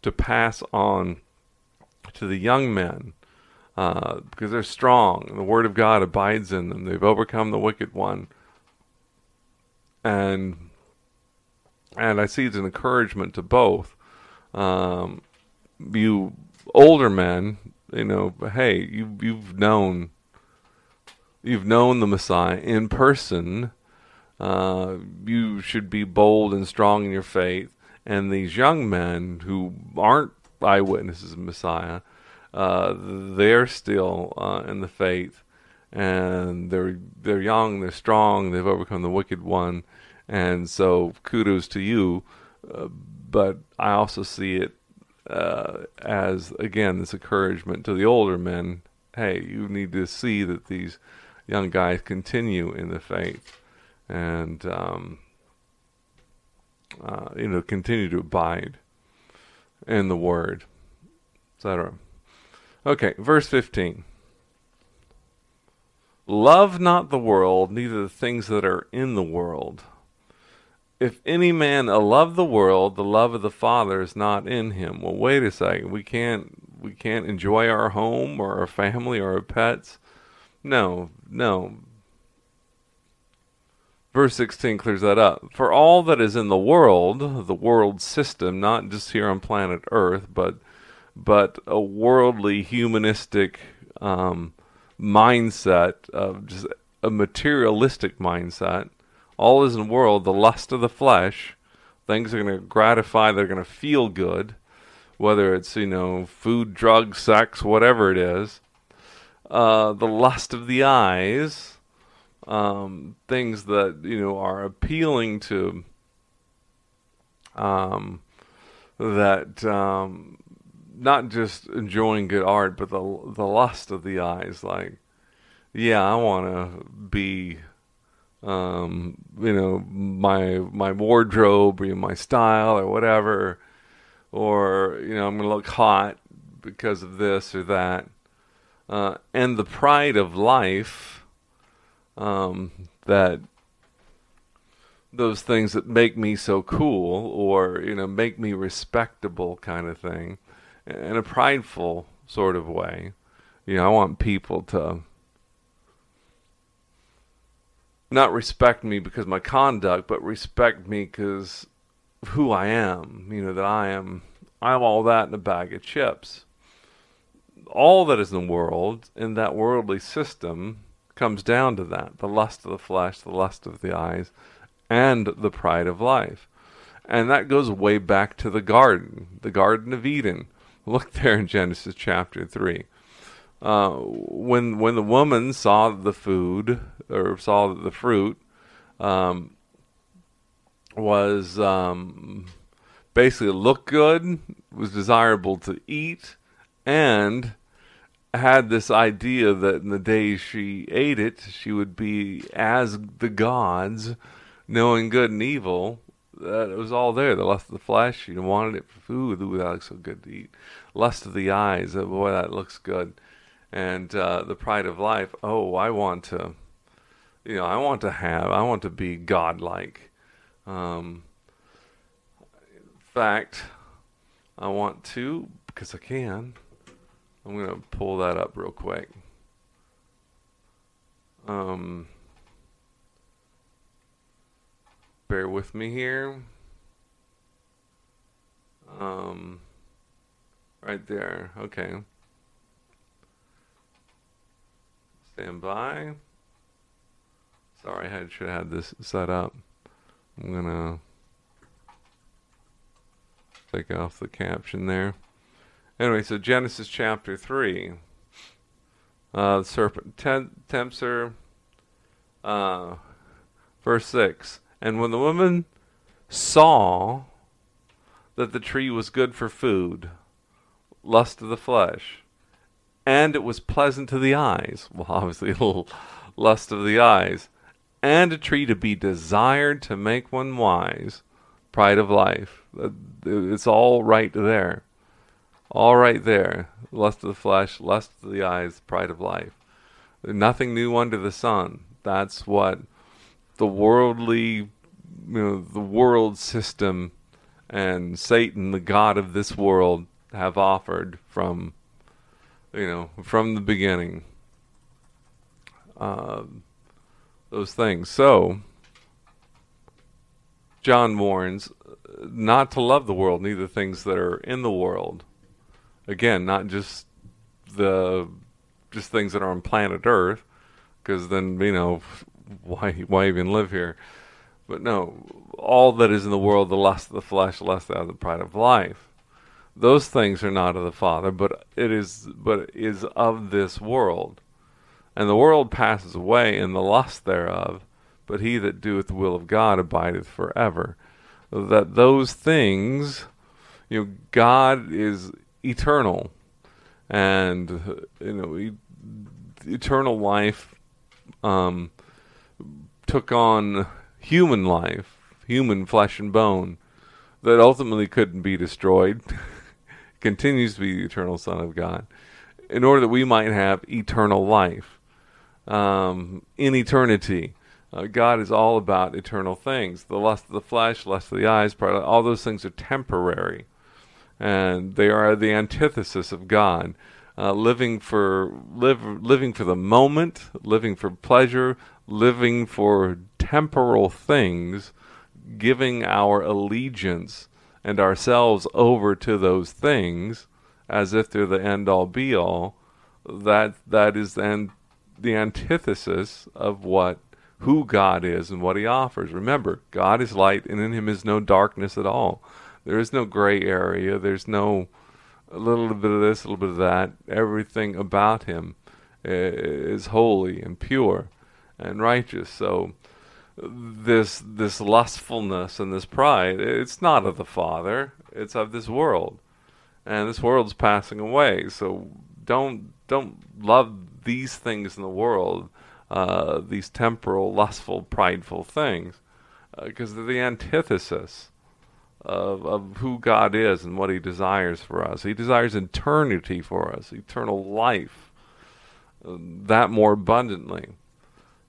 to pass on to the young men uh, because they're strong. The Word of God abides in them. They've overcome the wicked one, and and I see it's an encouragement to both. Um, you older men, you know, hey, you you've known you've known the Messiah in person. Uh, you should be bold and strong in your faith. And these young men who aren't eyewitnesses of Messiah, uh, they're still uh, in the faith, and they're they're young, they're strong, they've overcome the wicked one, and so kudos to you. Uh, but I also see it uh, as again this encouragement to the older men. Hey, you need to see that these young guys continue in the faith, and um, uh, you know continue to abide in the word, etc. Okay, verse 15. Love not the world, neither the things that are in the world. If any man love the world, the love of the Father is not in him. Well, wait a second. We can't we can't enjoy our home or our family or our pets. No, no. Verse 16 clears that up. For all that is in the world, the world system, not just here on planet Earth, but but a worldly, humanistic um, mindset of just a materialistic mindset. All is in the world, the lust of the flesh. Things are going to gratify, they're going to feel good, whether it's, you know, food, drugs, sex, whatever it is. Uh, the lust of the eyes, um, things that, you know, are appealing to um, that um, not just enjoying good art, but the the lust of the eyes. Like, yeah, I want to be, um, you know, my my wardrobe or my style or whatever, or you know, I'm gonna look hot because of this or that, uh, and the pride of life, um, that those things that make me so cool or you know make me respectable kind of thing in a prideful sort of way. You know, I want people to not respect me because my conduct, but respect me because who I am. You know, that I am, I'm all that in a bag of chips. All that is in the world, in that worldly system, comes down to that the lust of the flesh, the lust of the eyes, and the pride of life. And that goes way back to the garden, the Garden of Eden Look [laughs] there in Genesis chapter 3. Uh, when when the woman saw the food or saw the fruit um, was um, basically looked good, was desirable to eat, and had this idea that in the days she ate it, she would be as the gods, knowing good and evil that it was all there. The lust of the flesh, she wanted it for food. Ooh, that looks so good to eat. Lust of the eyes, oh, boy, that looks good. And uh, the pride of life, oh, I want to, you know, I want to have, I want to be godlike. Um, in fact, I want to, because I can, I'm going to pull that up real quick. Um, bear with me here. Um, right there. Okay. Stand by. Sorry, I should have had this set up. I'm gonna take off the caption there. Anyway, so Genesis chapter three. Uh, the serpent tempts her. Uh, verse six. And when the woman saw that the tree was good for food, lust of the flesh, and it was pleasant to the eyes, [laughs] well, obviously, a little lust of the eyes, and a tree to be desired to make one wise, pride of life. It's all right there. All right there. Lust of the flesh, lust of the eyes, pride of life. Nothing new under the sun. That's what the worldly, you know, the world system and Satan, the god of this world, have offered from, you know, from the beginning. Uh, those things. So, John warns not to love the world, neither things that are in the world. Again, not just the just things that are on planet Earth, because then you know [laughs] why why even live here? But no, all that is in the world, the lust of the flesh, lust of the pride of life, those things are not of the Father, but it is, but is of this world. And the world passes away, in the lust thereof, but he that doeth the will of God abideth forever. That those things, you know, God is eternal, and you know, e- eternal life um, took on human life, human flesh and bone, that ultimately couldn't be destroyed, [laughs] continues to be the eternal Son of God, in order that we might have eternal life um, in eternity. Uh, God is all about eternal things. The lust of the flesh, lust of the eyes, all those things are temporary, and they are the antithesis of God. Uh, living for live, living for the moment, living for pleasure, living for temporal things, giving our allegiance and ourselves over to those things as if they're the end all be all. That that is then the antithesis of what who God is and what he offers. Remember, God is light and in him is no darkness at all. There is no gray area. There's no a little bit of this, a little bit of that. Everything about him is holy and pure and righteous. So this this lustfulness and this pride, it's not of the Father. It's of this world. And this world's passing away. So don't don't love these things in the world, uh, these temporal, lustful, prideful things, because uh, they're the antithesis of, of who God is and what He desires for us. He desires eternity for us, eternal life, that more abundantly.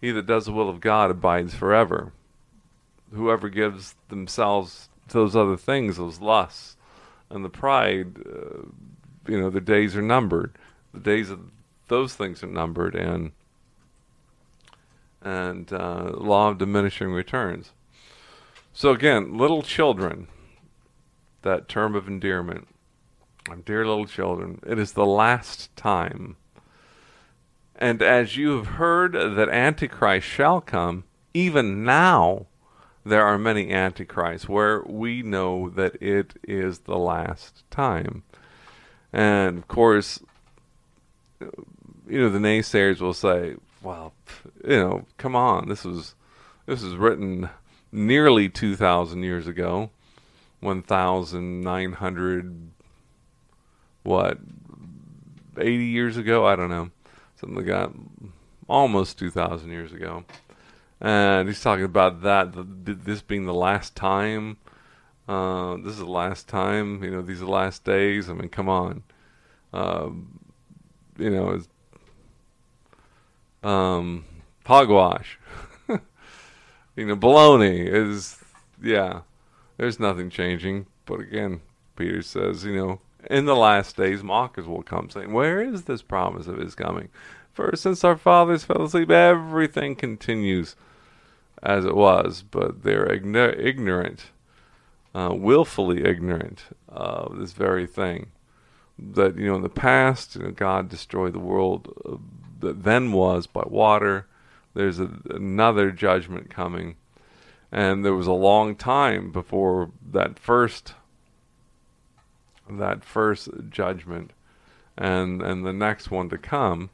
He that does the will of God abides forever. Whoever gives themselves to those other things, those lusts and the pride, uh, you know, the days are numbered. The days of those things are numbered, and and uh, law of diminishing returns. So again, little children, that term of endearment, dear little children, it is the last time. And as you have heard that Antichrist shall come, even now there are many Antichrists where we know that it is the last time. And of course, you know, the naysayers will say, well, you know, come on, this was this was written nearly 2,000 years ago, 1,900, what, 80 years ago? I don't know. Something like that. Almost 2,000 years ago. And he's talking about that, this being the last time. Uh, this is the last time, you know, these are the last days. I mean, come on. Uh, you know, um, hogwash. [laughs] you know, baloney is, yeah, there's nothing changing. But again, Peter says, you know, in the last days, mockers will come, saying, Where is this promise of his coming? For since our fathers fell asleep, everything continues as it was, but they're ignorant, uh, willfully ignorant of this very thing. That, you know, in the past, you know, God destroyed the world uh, that then was by water. There's a, another judgment coming. And there was a long time before that first that first judgment and and the next one to come.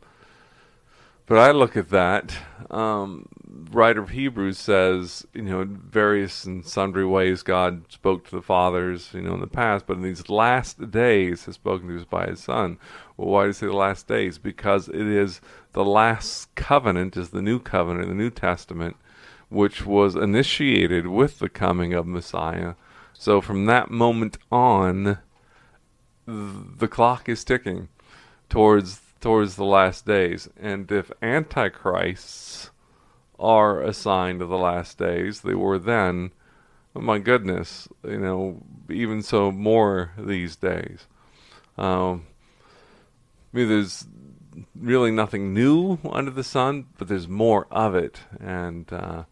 But I look at that. Um, writer of Hebrews says, you know, various and sundry ways God spoke to the fathers, you know, in the past, but in these last days has spoken to us by His Son. Well, why do you say the last days? Because it is the last covenant, is the new covenant, the New Testament, which was initiated with the coming of Messiah. So from that moment on, the clock is ticking towards towards the last days. And if antichrists are a sign of the last days, they were then, oh my goodness, you know, even so more these days. Um, I mean, there's really nothing new under the sun, but there's more of it. And uh,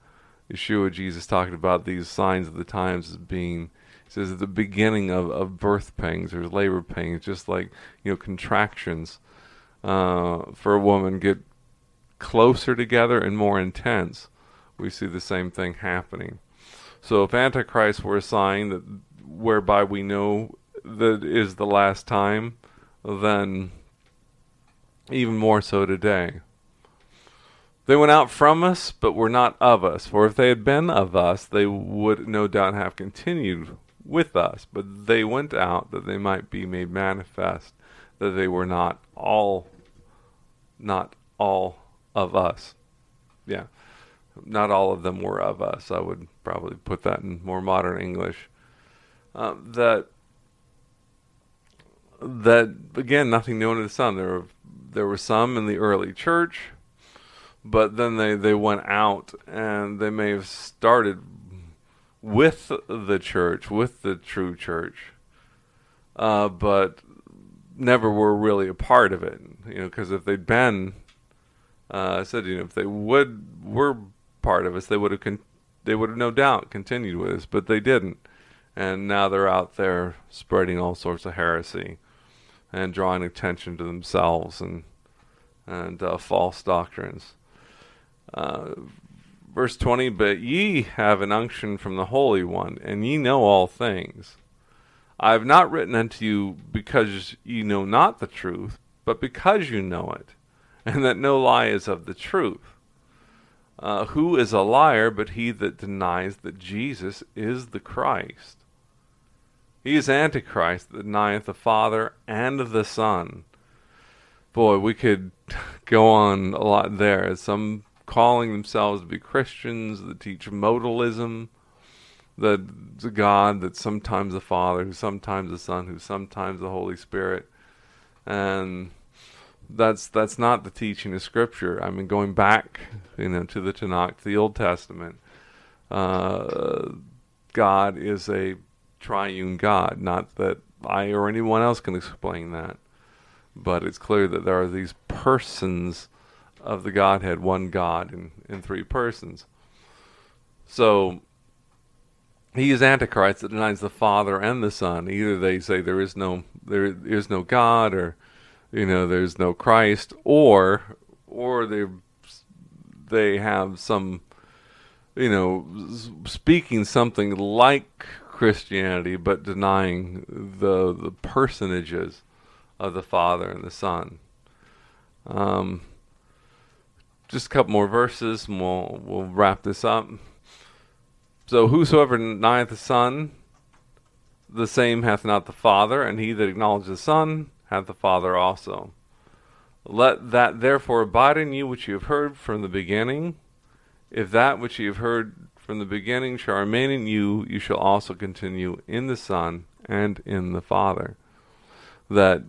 Yeshua, Jesus, talking about these signs of the times as being says the beginning of, of birth pangs or labor pains, just like you know contractions uh, for a woman get closer together and more intense, we see the same thing happening. So if Antichrist were a sign that whereby we know that is the last time, then even more so today. They went out from us, but were not of us. For if they had been of us, they would no doubt have continued with us. But they went out that they might be made manifest that they were not all, not all of us. Yeah, not all of them were of us. I would probably put that in more modern English. Uh, that that again, nothing new under the sun. There there were some in the early church, but then they they went out and they may have started with the church, with the true church, uh, but never were really a part of it. You know, because if they'd been, uh, I said, you know, if they would were part of us, they would have con- they would have no doubt continued with us, but they didn't, and now they're out there spreading all sorts of heresy and drawing attention to themselves and and uh, false doctrines. Uh, verse 20 But ye have an unction from the Holy One, and ye know all things. I have not written unto you because ye know not the truth, but because you know it, and that no lie is of the truth. Uh, who is a liar but he that denies that Jesus is the Christ? He is Antichrist that denieth the Father and the Son. Boy, we could [laughs] go on a lot there. Some calling themselves to be Christians that teach modalism, that the God, that sometimes the Father, who sometimes the Son, who sometimes the Holy Spirit, and that's that's not the teaching of Scripture. I mean, going back, you know, to the Tanakh, to the Old Testament, uh, God is a triune God. Not that I or anyone else can explain that, but it's clear that there are these persons of the Godhead, one God in, in three persons. So he is Antichrist that denies the Father and the Son. Either they say there is no there is no God, or you know there's no Christ, or or they they have some you know speaking something like Christianity, but denying the the personages of the Father and the Son. Um, just a couple more verses, and we'll we'll wrap this up. So whosoever denieth the Son, the same hath not the Father, and he that acknowledges the Son hath the Father also. Let that therefore abide in you which you have heard from the beginning. If that which you have heard from the beginning shall remain in you, you shall also continue in the Son and in the Father. That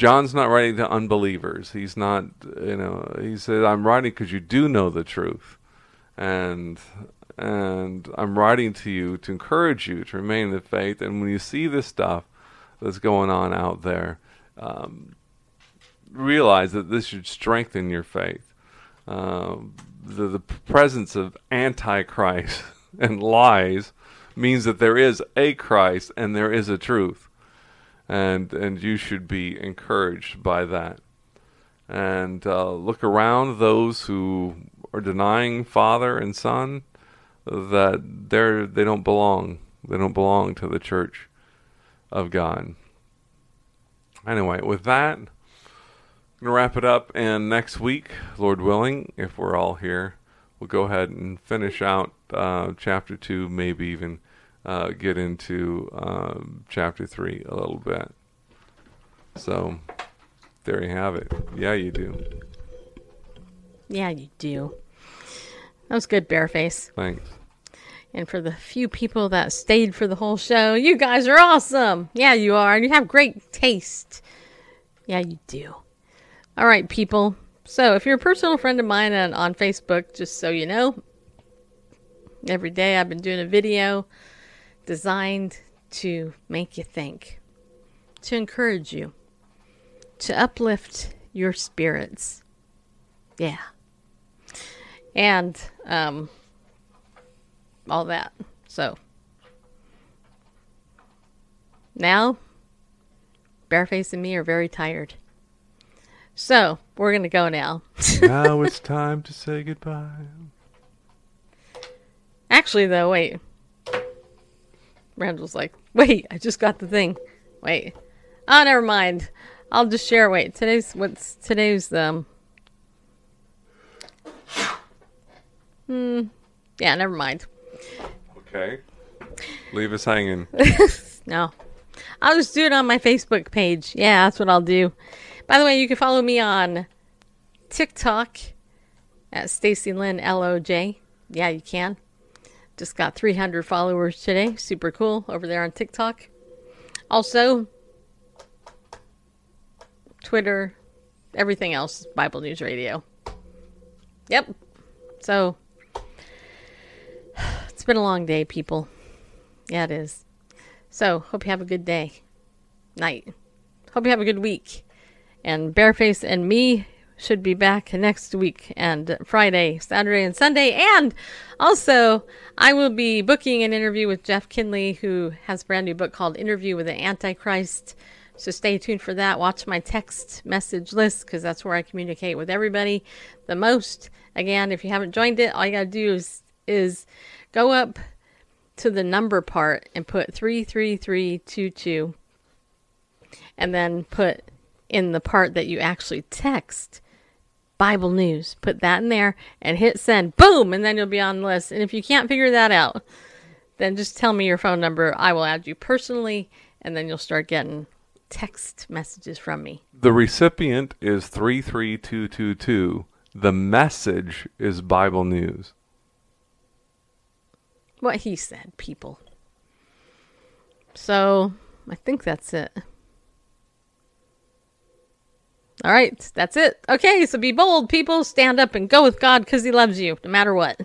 John's not writing to unbelievers. He's not, you know, he said, I'm writing because you do know the truth. And and I'm writing to you to encourage you to remain in the faith. And when you see this stuff that's going on out there, um, realize that this should strengthen your faith. Um, the, the presence of antichrist [laughs] and lies means that there is a Christ and there is a truth. And, and you should be encouraged by that. And uh, look around those who are denying Father and Son that they're they don't belong. They don't belong to the church of God. Anyway, with that, gonna wrap it up, and next week, Lord willing, if we're all here, we'll go ahead and finish out uh, chapter two, maybe even uh, get into uh, chapter three a little bit. So there you have it. Yeah, you do. Yeah, you do. That was good, Bareface. Thanks. And for the few people that stayed for the whole show, you guys are awesome. Yeah, you are. And you have great taste. Yeah, you do. All right, people. So, if you're a personal friend of mine on, on Facebook, just so you know, every day I've been doing a video designed to make you think, to encourage you, to uplift your spirits. Yeah. And um, all that. So, now, Bareface and me are very tired. So we're gonna go now. [laughs] now it's time to say goodbye. Actually, though, wait. Randall's like, wait, I just got the thing. Wait. Oh, never mind. I'll just share. Wait, today's what's today's um. Hmm. Yeah, never mind. Okay. Leave us hanging. [laughs] No. I'll just do it on my Facebook page. Yeah, that's what I'll do. By the way, you can follow me on TikTok at Stacy Lynn LOJ. Yeah, you can. Just got 300 followers today. Super cool over there on TikTok. Also, Twitter, everything else, Bible News Radio. Yep. So, it's been a long day, people. Yeah, it is. So, hope you have a good day. Night. Hope you have a good week. And Bareface and me should be back next week and Friday, Saturday, and Sunday. And also, I will be booking an interview with Jeff Kinley, who has a brand new book called Interview with the Antichrist. So stay tuned for that. Watch my text message list because that's where I communicate with everybody the most. Again, if you haven't joined it, all you got to do is, is go up to the number part and put 33322 and then put in the part that you actually text Bible news. Put that in there and hit send. Boom! And then you'll be on the list. And if you can't figure that out, then just tell me your phone number. I will add you personally and then you'll start getting text messages from me. The recipient is 33222. The message is Bible News. What he said, people. So, I think that's it. All right, that's it. Okay, so be bold, people. Stand up and go with God because He loves you, no matter what.